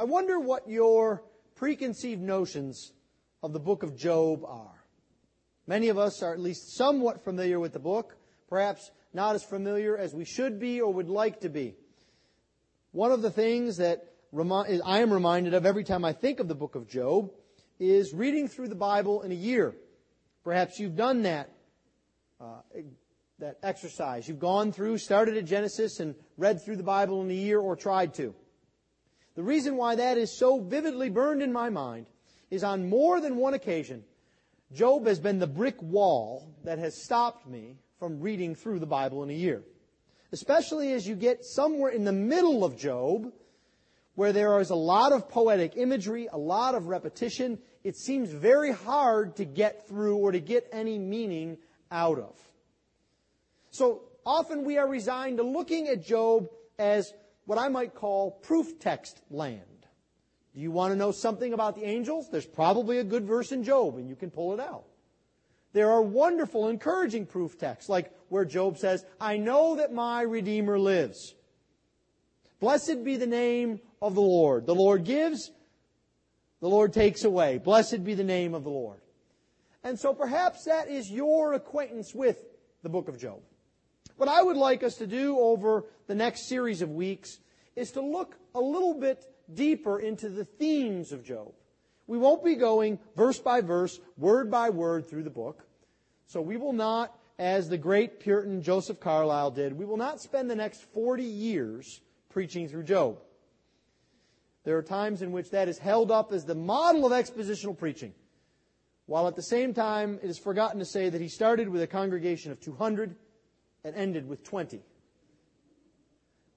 I wonder what your preconceived notions of the book of Job are. Many of us are at least somewhat familiar with the book, perhaps not as familiar as we should be or would like to be. One of the things that I am reminded of every time I think of the book of Job is reading through the Bible in a year. Perhaps you've done that, uh, that exercise. You've gone through, started at Genesis and read through the Bible in a year or tried to. The reason why that is so vividly burned in my mind is on more than one occasion, Job has been the brick wall that has stopped me from reading through the Bible in a year. Especially as you get somewhere in the middle of Job, where there is a lot of poetic imagery, a lot of repetition, it seems very hard to get through or to get any meaning out of. So often we are resigned to looking at Job as what I might call proof text land. Do you want to know something about the angels? There's probably a good verse in Job, and you can pull it out. There are wonderful, encouraging proof texts, like where Job says, I know that my Redeemer lives. Blessed be the name of the Lord. The Lord gives, the Lord takes away. Blessed be the name of the Lord. And so perhaps that is your acquaintance with the book of Job. What I would like us to do over the next series of weeks is to look a little bit deeper into the themes of Job. We won't be going verse by verse, word by word through the book. So we will not, as the great Puritan Joseph Caryl did, we will not spend the next 40 years preaching through Job. There are times in which that is held up as the model of expositional preaching, while at the same time it is forgotten to say that he started with a congregation of 200 and ended with 20.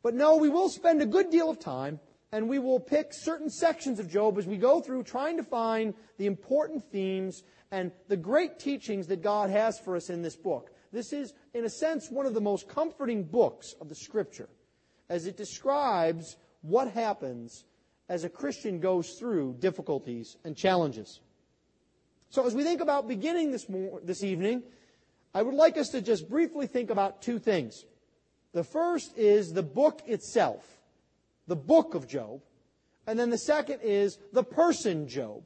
But no, we will spend a good deal of time and we will pick certain sections of Job as we go through trying to find the important themes and the great teachings that God has for us in this book. This is, in a sense, one of the most comforting books of the Scripture as it describes what happens as a Christian goes through difficulties and challenges. So as we think about beginning this, this evening, I would like us to just briefly think about two things. The first is the book itself, the book of Job. And then the second is the person Job.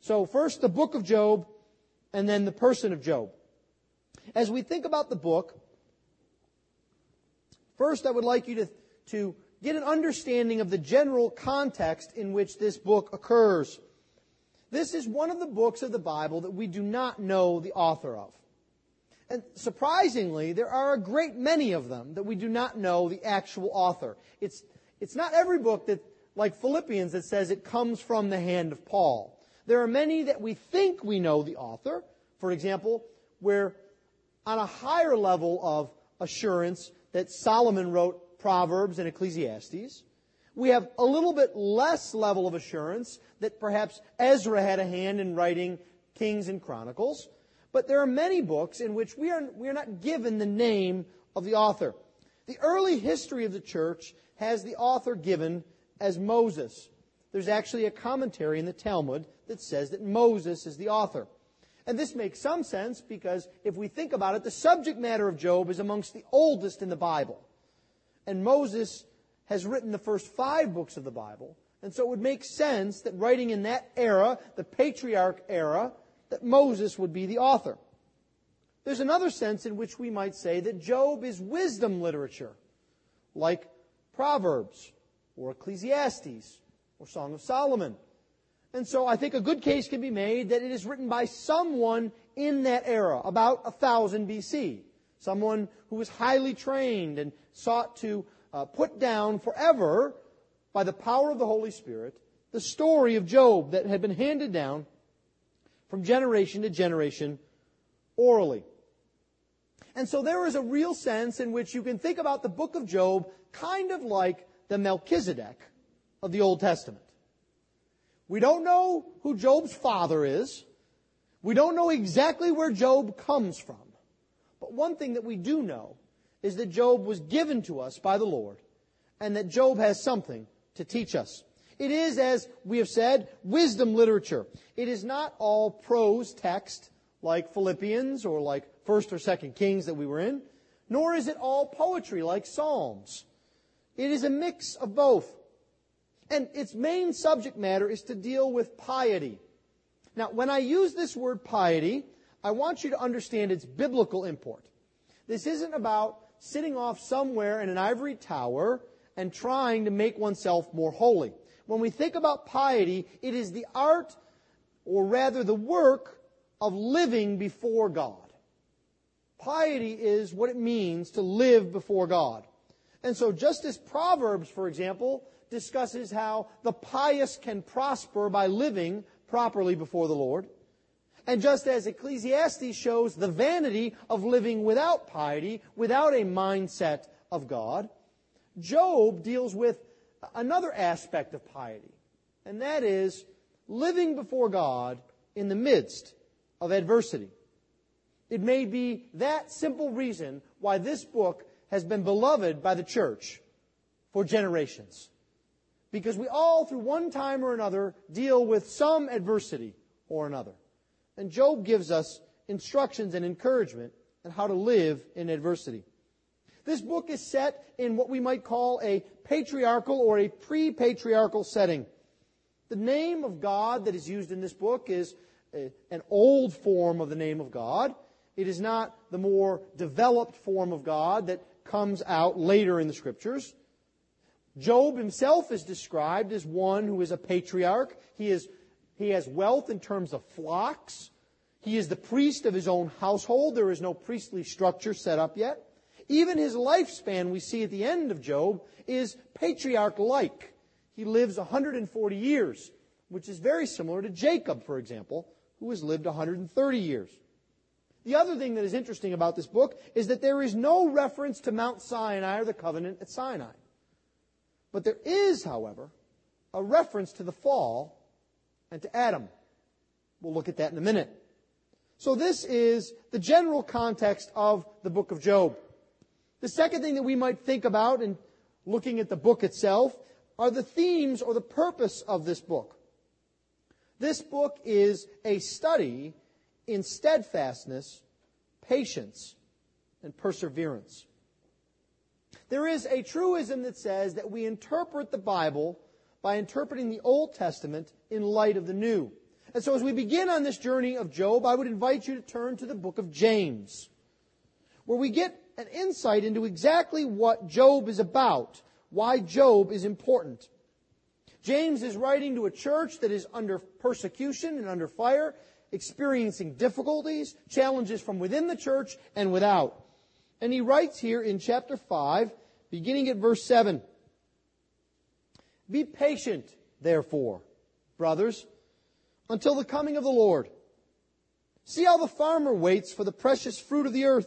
So first the book of Job, and then the person of Job. As we think about the book, first I would like you to, to get an understanding of the general context in which this book occurs. This is one of the books of the Bible that we do not know the author of. And surprisingly, there are a great many of them that we do not know the actual author. It's, it's not every book that, like Philippians, that says it comes from the hand of Paul. There are many that we think we know the author. For example, where on a higher level of assurance that Solomon wrote Proverbs and Ecclesiastes. We have a little bit less level of assurance that perhaps Ezra had a hand in writing Kings and Chronicles. But there are many books in which we are, we are not given the name of the author. The early history of the church has the author given as Moses. There's actually a commentary in the Talmud that says that Moses is the author. And this makes some sense because if we think about it, the subject matter of Job is amongst the oldest in the Bible. And Moses has written the first five books of the Bible. And so it would make sense that writing in that era, the patriarch era, that Moses would be the author. There's another sense in which we might say that Job is wisdom literature, like Proverbs or Ecclesiastes or Song of Solomon. And so I think a good case can be made that it is written by someone in that era, about 1000 BC. Someone who was highly trained and sought to uh, put down forever, by the power of the Holy Spirit, the story of Job that had been handed down from generation to generation orally. And so there is a real sense in which you can think about the book of Job kind of like the Melchizedek of the Old Testament. We don't know who Job's father is. We don't know exactly where Job comes from. But one thing that we do know is that Job was given to us by the Lord and that Job has something to teach us. It is, as we have said, wisdom literature. It is not all prose text like Philippians or like 1st or 2nd Kings that we were in, nor is it all poetry like Psalms. It is a mix of both. And its main subject matter is to deal with piety. Now, when I use this word piety, I want you to understand its biblical import. This isn't about sitting off somewhere in an ivory tower and trying to make oneself more holy. When we think about piety, it is the art, or rather the work, of living before God. Piety is what it means to live before God. And so just as Proverbs, for example, discusses how the pious can prosper by living properly before the Lord, and just as Ecclesiastes shows the vanity of living without piety, without a mindset of God, Job deals with another aspect of piety, and that is living before God in the midst of adversity. It may be that simple reason why this book has been beloved by the church for generations. Because we all, through one time or another, deal with some adversity or another. And Job gives us instructions and encouragement on how to live in adversity. This book is set in what we might call a patriarchal or a pre-patriarchal setting. The name of God that is used in this book is a, an old form of the name of God. It is not the more developed form of God that comes out later in the scriptures. Job himself is described as one who is a patriarch. He, is, he has wealth in terms of flocks. He is the priest of his own household. There is no priestly structure set up yet. Even his lifespan, we see at the end of Job, is patriarch like. He lives 140 years, which is very similar to Jacob, for example, who has lived 130 years. The other thing that is interesting about this book is that there is no reference to Mount Sinai or the covenant at Sinai. But there is, however, a reference to the fall and to Adam. We'll look at that in a minute. So this is the general context of the book of Job. The second thing that we might think about in looking at the book itself are the themes or the purpose of this book. This book is a study in steadfastness, patience, and perseverance. There is a truism that says that we interpret the Bible by interpreting the Old Testament in light of the New. And so as we begin on this journey of Job, I would invite you to turn to the book of James, where we get an insight into exactly what Job is about, why Job is important. James is writing to a church that is under persecution and under fire, experiencing difficulties, challenges from within the church and without. And he writes here in chapter 5, beginning at verse 7. Be patient, therefore, brothers, until the coming of the Lord. See how the farmer waits for the precious fruit of the earth,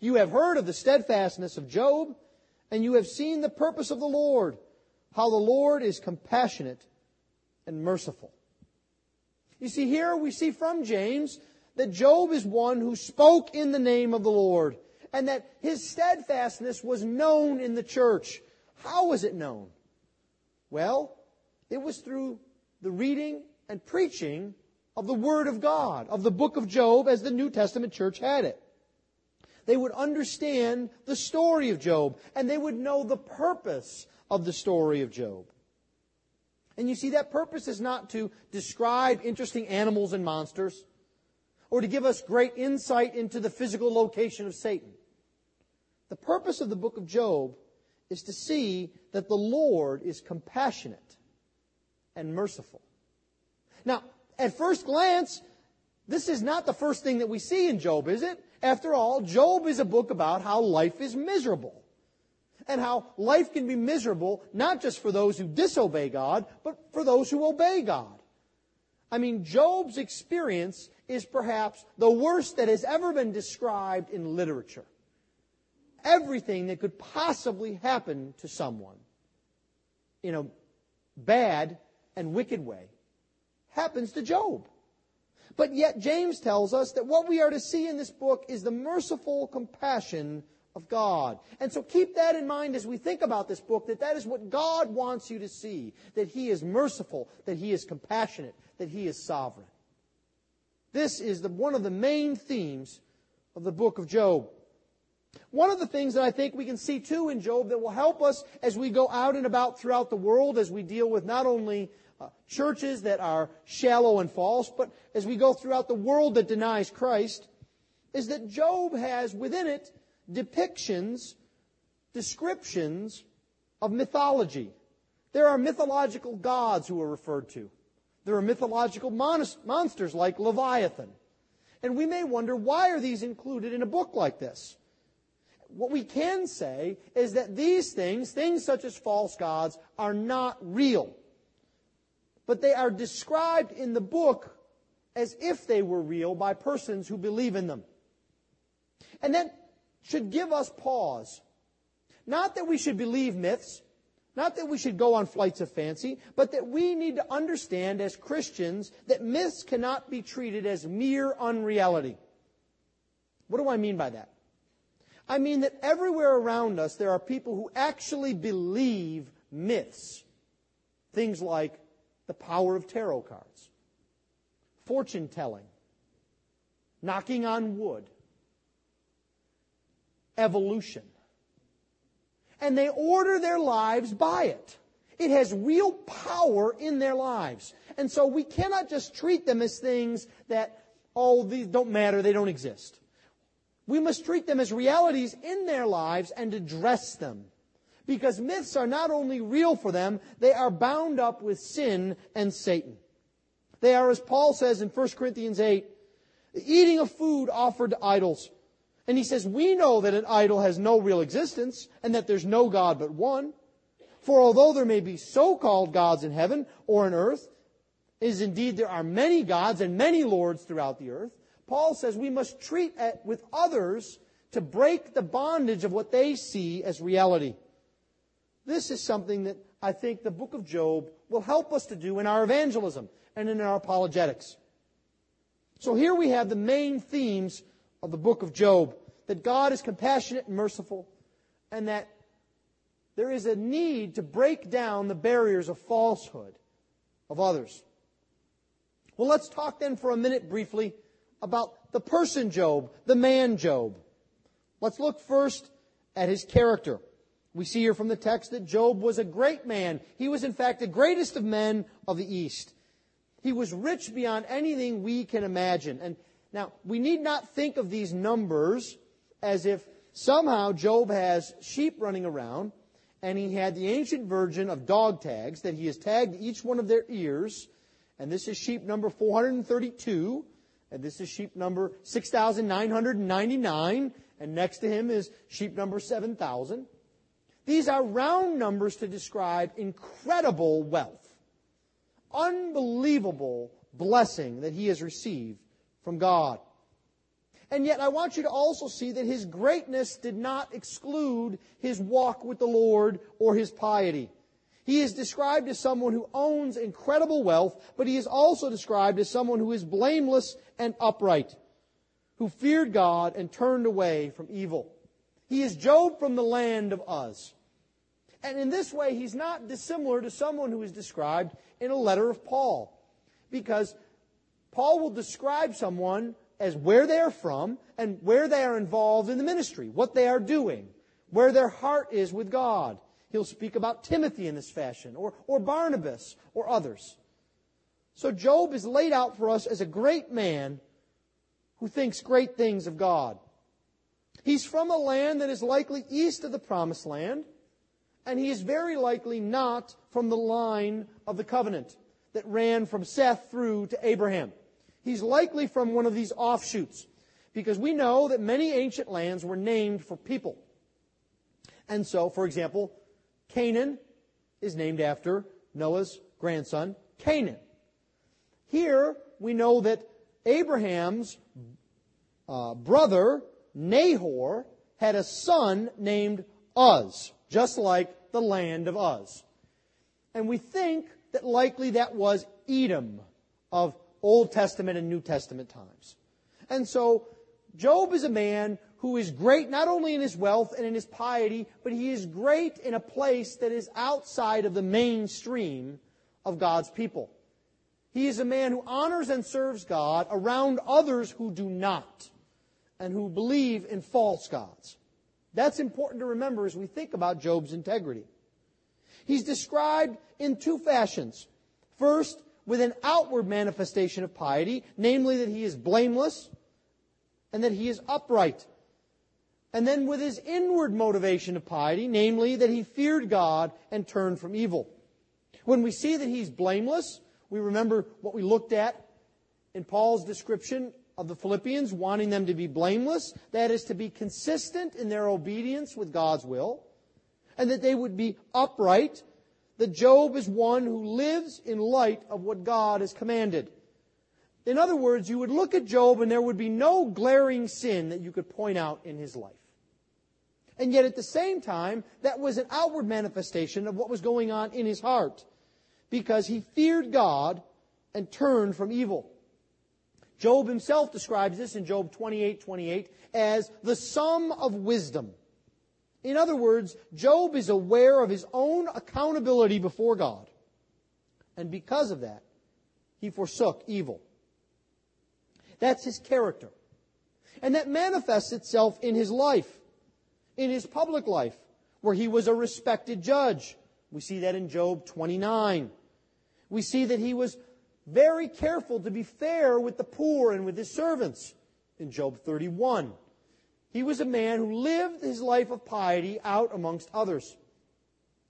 You have heard of the steadfastness of Job, and you have seen the purpose of the Lord, how the Lord is compassionate and merciful. You see, here we see from James that Job is one who spoke in the name of the Lord, and that his steadfastness was known in the church. How was it known? Well, it was through the reading and preaching of the Word of God, of the book of Job as the New Testament church had it. They would understand the story of Job, and they would know the purpose of the story of Job. And you see, that purpose is not to describe interesting animals and monsters, or to give us great insight into the physical location of Satan. The purpose of the book of Job is to see that the Lord is compassionate and merciful. Now, at first glance, this is not the first thing that we see in Job, is it? After all, Job is a book about how life is miserable. And how life can be miserable not just for those who disobey God, but for those who obey God. I mean, Job's experience is perhaps the worst that has ever been described in literature. Everything that could possibly happen to someone in a bad and wicked way happens to Job. But yet James tells us that what we are to see in this book is the merciful compassion of God. And so keep that in mind as we think about this book, that that is what God wants you to see, that He is merciful, that He is compassionate, that He is sovereign. This is the, one of the main themes of the book of Job. One of the things that I think we can see too in Job that will help us as we go out and about throughout the world, as we deal with not only uh, churches that are shallow and false, but as we go throughout the world that denies Christ, is that Job has within it depictions, descriptions of mythology. There are mythological gods who are referred to. There are mythological monsters like Leviathan. And we may wonder why are these included in a book like this? What we can say is that these things, things such as false gods, are not real. But they are described in the book as if they were real by persons who believe in them. And that should give us pause. Not that we should believe myths, not that we should go on flights of fancy, but that we need to understand as Christians that myths cannot be treated as mere unreality. What do I mean by that? I mean that everywhere around us there are people who actually believe myths. Things like the power of tarot cards, fortune telling, knocking on wood, evolution and they order their lives by it. It has real power in their lives. And so we cannot just treat them as things that, oh, these don't matter, they don't exist. We must treat them as realities in their lives and address them. Because myths are not only real for them, they are bound up with sin and Satan. They are, as Paul says in 1 Corinthians 8, the eating of food offered to idols and he says, We know that an idol has no real existence and that there's no God but one. For although there may be so called gods in heaven or in earth, is indeed there are many gods and many lords throughout the earth, Paul says we must treat with others to break the bondage of what they see as reality. This is something that I think the book of Job will help us to do in our evangelism and in our apologetics. So here we have the main themes of the book of Job that God is compassionate and merciful, and that there is a need to break down the barriers of falsehood of others. Well, let's talk then for a minute briefly about the person Job, the man Job. Let's look first at his character. We see here from the text that Job was a great man. He was, in fact, the greatest of men of the East. He was rich beyond anything we can imagine. And now, we need not think of these numbers as if somehow Job has sheep running around and he had the ancient version of dog tags that he has tagged each one of their ears. And this is sheep number 432. And this is sheep number 6,999. And next to him is sheep number 7,000. These are round numbers to describe incredible wealth. Unbelievable blessing that he has received from God. And yet, I want you to also see that his greatness did not exclude his walk with the Lord or his piety. He is described as someone who owns incredible wealth, but he is also described as someone who is blameless and upright, who feared God and turned away from evil. He is Job from the land of Uz. And in this way, he's not dissimilar to someone who is described in a letter of Paul. Because Paul will describe someone as where they are from and where they are involved in the ministry, what they are doing, where their heart is with God. He'll speak about Timothy in this fashion, or, or Barnabas, or others. So Job is laid out for us as a great man who thinks great things of God. He's from a land that is likely east of the promised land, and he is very likely not from the line of the covenant that ran from Seth through to Abraham. He's likely from one of these offshoots because we know that many ancient lands were named for people. And so, for example, Canaan is named after Noah's grandson, Canaan. Here, we know that Abraham's uh, brother, Nahor, had a son named Uz, just like the land of Uz. And we think that likely that was Edom of Old Testament and New Testament times. And so Job is a man who is great not only in his wealth and in his piety, but he is great in a place that is outside of the mainstream of God's people. He is a man who honors and serves God around others who do not and who believe in false gods. That's important to remember as we think about Job's integrity. He's described in two fashions. First, with an outward manifestation of piety, namely that he is blameless and that he is upright. And then with his inward motivation of piety, namely that he feared God and turned from evil. When we see that he's blameless, we remember what we looked at in Paul's description of the Philippians, wanting them to be blameless, that is, to be consistent in their obedience with God's will, and that they would be upright, that Job is one who lives in light of what God has commanded. In other words, you would look at Job and there would be no glaring sin that you could point out in his life. And yet at the same time, that was an outward manifestation of what was going on in his heart. Because he feared God and turned from evil. Job himself describes this in Job 28, 28 as the sum of wisdom. In other words, Job is aware of his own accountability before God. And because of that, he forsook evil. That's his character. And that manifests itself in his life, in his public life, where he was a respected judge. We see that in Job 29. We see that he was very careful to be fair with the poor and with his servants in Job 31. He was a man who lived his life of piety out amongst others.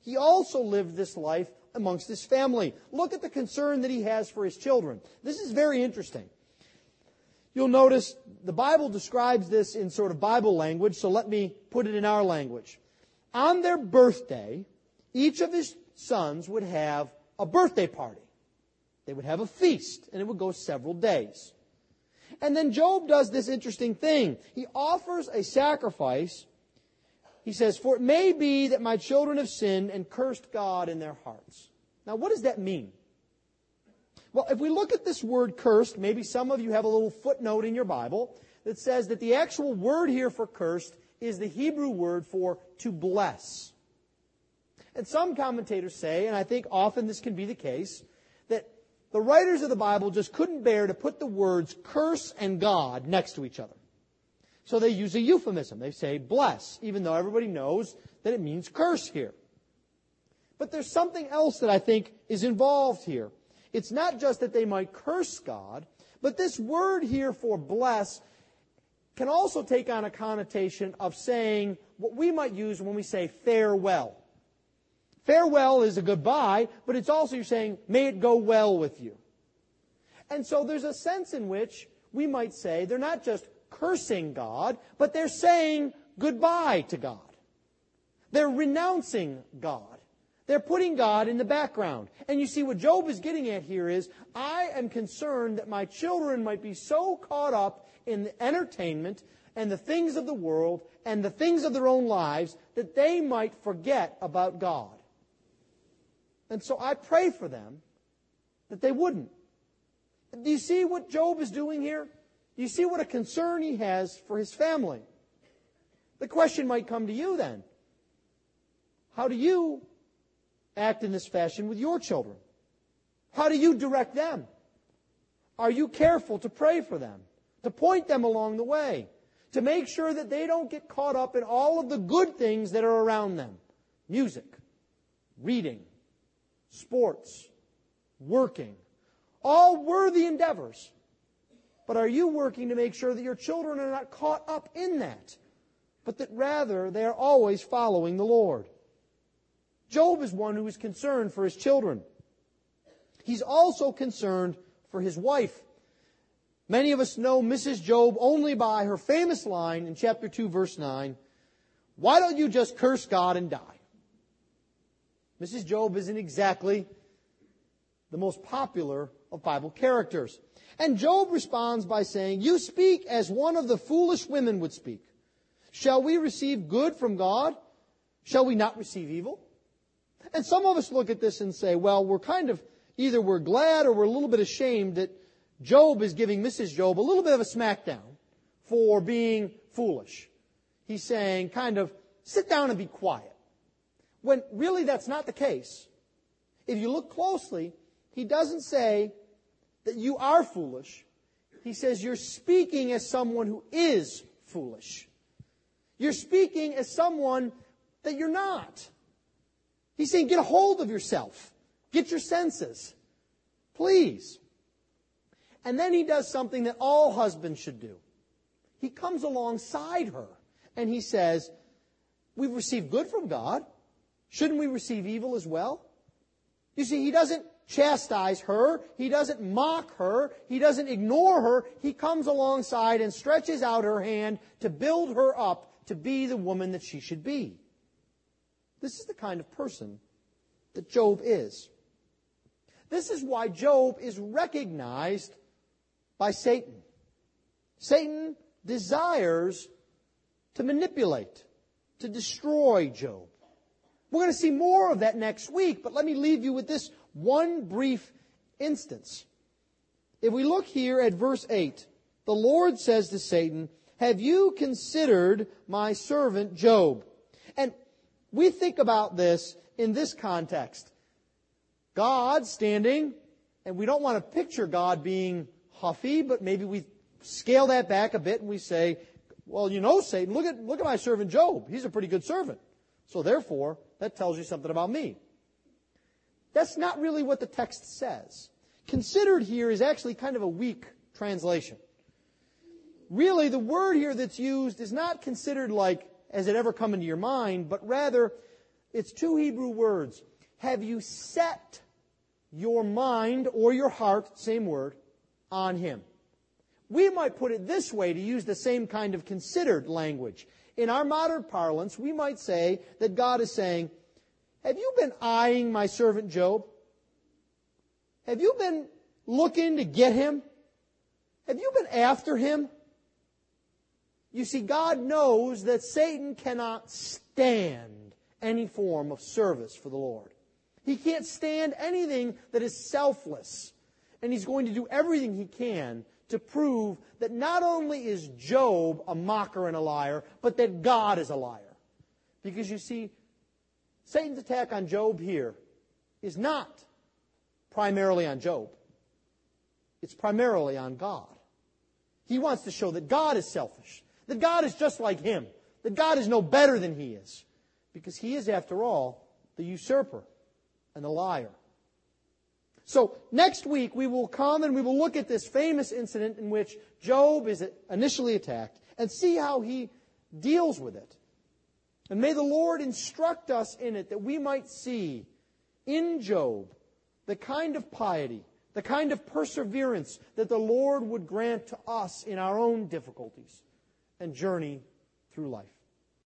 He also lived this life amongst his family. Look at the concern that he has for his children. This is very interesting. You'll notice the Bible describes this in sort of Bible language, so let me put it in our language. On their birthday, each of his sons would have a birthday party. They would have a feast, and it would go several days. And then Job does this interesting thing. He offers a sacrifice. He says, For it may be that my children have sinned and cursed God in their hearts. Now, what does that mean? Well, if we look at this word cursed, maybe some of you have a little footnote in your Bible that says that the actual word here for cursed is the Hebrew word for to bless. And some commentators say, and I think often this can be the case, the writers of the Bible just couldn't bear to put the words curse and God next to each other. So they use a euphemism. They say bless, even though everybody knows that it means curse here. But there's something else that I think is involved here. It's not just that they might curse God, but this word here for bless can also take on a connotation of saying what we might use when we say farewell. Farewell is a goodbye, but it's also you're saying, may it go well with you. And so there's a sense in which we might say they're not just cursing God, but they're saying goodbye to God. They're renouncing God. They're putting God in the background. And you see, what Job is getting at here is, I am concerned that my children might be so caught up in the entertainment and the things of the world and the things of their own lives that they might forget about God. And so I pray for them that they wouldn't. Do you see what Job is doing here? Do you see what a concern he has for his family? The question might come to you then. How do you act in this fashion with your children? How do you direct them? Are you careful to pray for them, to point them along the way, to make sure that they don't get caught up in all of the good things that are around them? Music, reading, sports, working, all worthy endeavors. But are you working to make sure that your children are not caught up in that, but that rather they are always following the Lord? Job is one who is concerned for his children. He's also concerned for his wife. Many of us know Mrs. Job only by her famous line in chapter 2, verse 9 Why don't you just curse God and die? Mrs. Job isn't exactly the most popular of Bible characters. And Job responds by saying, You speak as one of the foolish women would speak. Shall we receive good from God? Shall we not receive evil? And some of us look at this and say, well, we're kind of either we're glad or we're a little bit ashamed that Job is giving Mrs. Job a little bit of a smackdown for being foolish. He's saying, kind of, sit down and be quiet. When really that's not the case. If you look closely, he doesn't say that you are foolish. He says you're speaking as someone who is foolish. You're speaking as someone that you're not. He's saying get a hold of yourself. Get your senses. Please. And then he does something that all husbands should do. He comes alongside her and he says, We've received good from God. Shouldn't we receive evil as well? You see, he doesn't chastise her. He doesn't mock her. He doesn't ignore her. He comes alongside and stretches out her hand to build her up to be the woman that she should be. This is the kind of person that Job is. This is why Job is recognized by Satan. Satan desires to manipulate, to destroy Job. We're going to see more of that next week, but let me leave you with this one brief instance. If we look here at verse 8, the Lord says to Satan, Have you considered my servant Job? And we think about this in this context. God standing, and we don't want to picture God being huffy, but maybe we scale that back a bit and we say, well, you know, Satan, look at, look at my servant Job. He's a pretty good servant. So therefore, that tells you something about me. That's not really what the text says. Considered here is actually kind of a weak translation. Really, the word here that's used is not considered like, as it ever come into your mind, but rather, it's two Hebrew words. Have you set your mind or your heart, same word, on Him? We might put it this way to use the same kind of considered language. In our modern parlance, we might say that God is saying, Have you been eyeing my servant Job? Have you been looking to get him? Have you been after him? You see, God knows that Satan cannot stand any form of service for the Lord. He can't stand anything that is selfless. And he's going to do everything he can to prove that not only is Job a mocker and a liar, but that God is a liar. Because you see, Satan's attack on Job here is not primarily on Job. It's primarily on God. He wants to show that God is selfish, that God is just like him, that God is no better than he is. Because he is, after all, the usurper and the liar. So next week we will come and we will look at this famous incident in which Job is initially attacked and see how he deals with it. And may the Lord instruct us in it that we might see in Job the kind of piety, the kind of perseverance that the Lord would grant to us in our own difficulties and journey through life.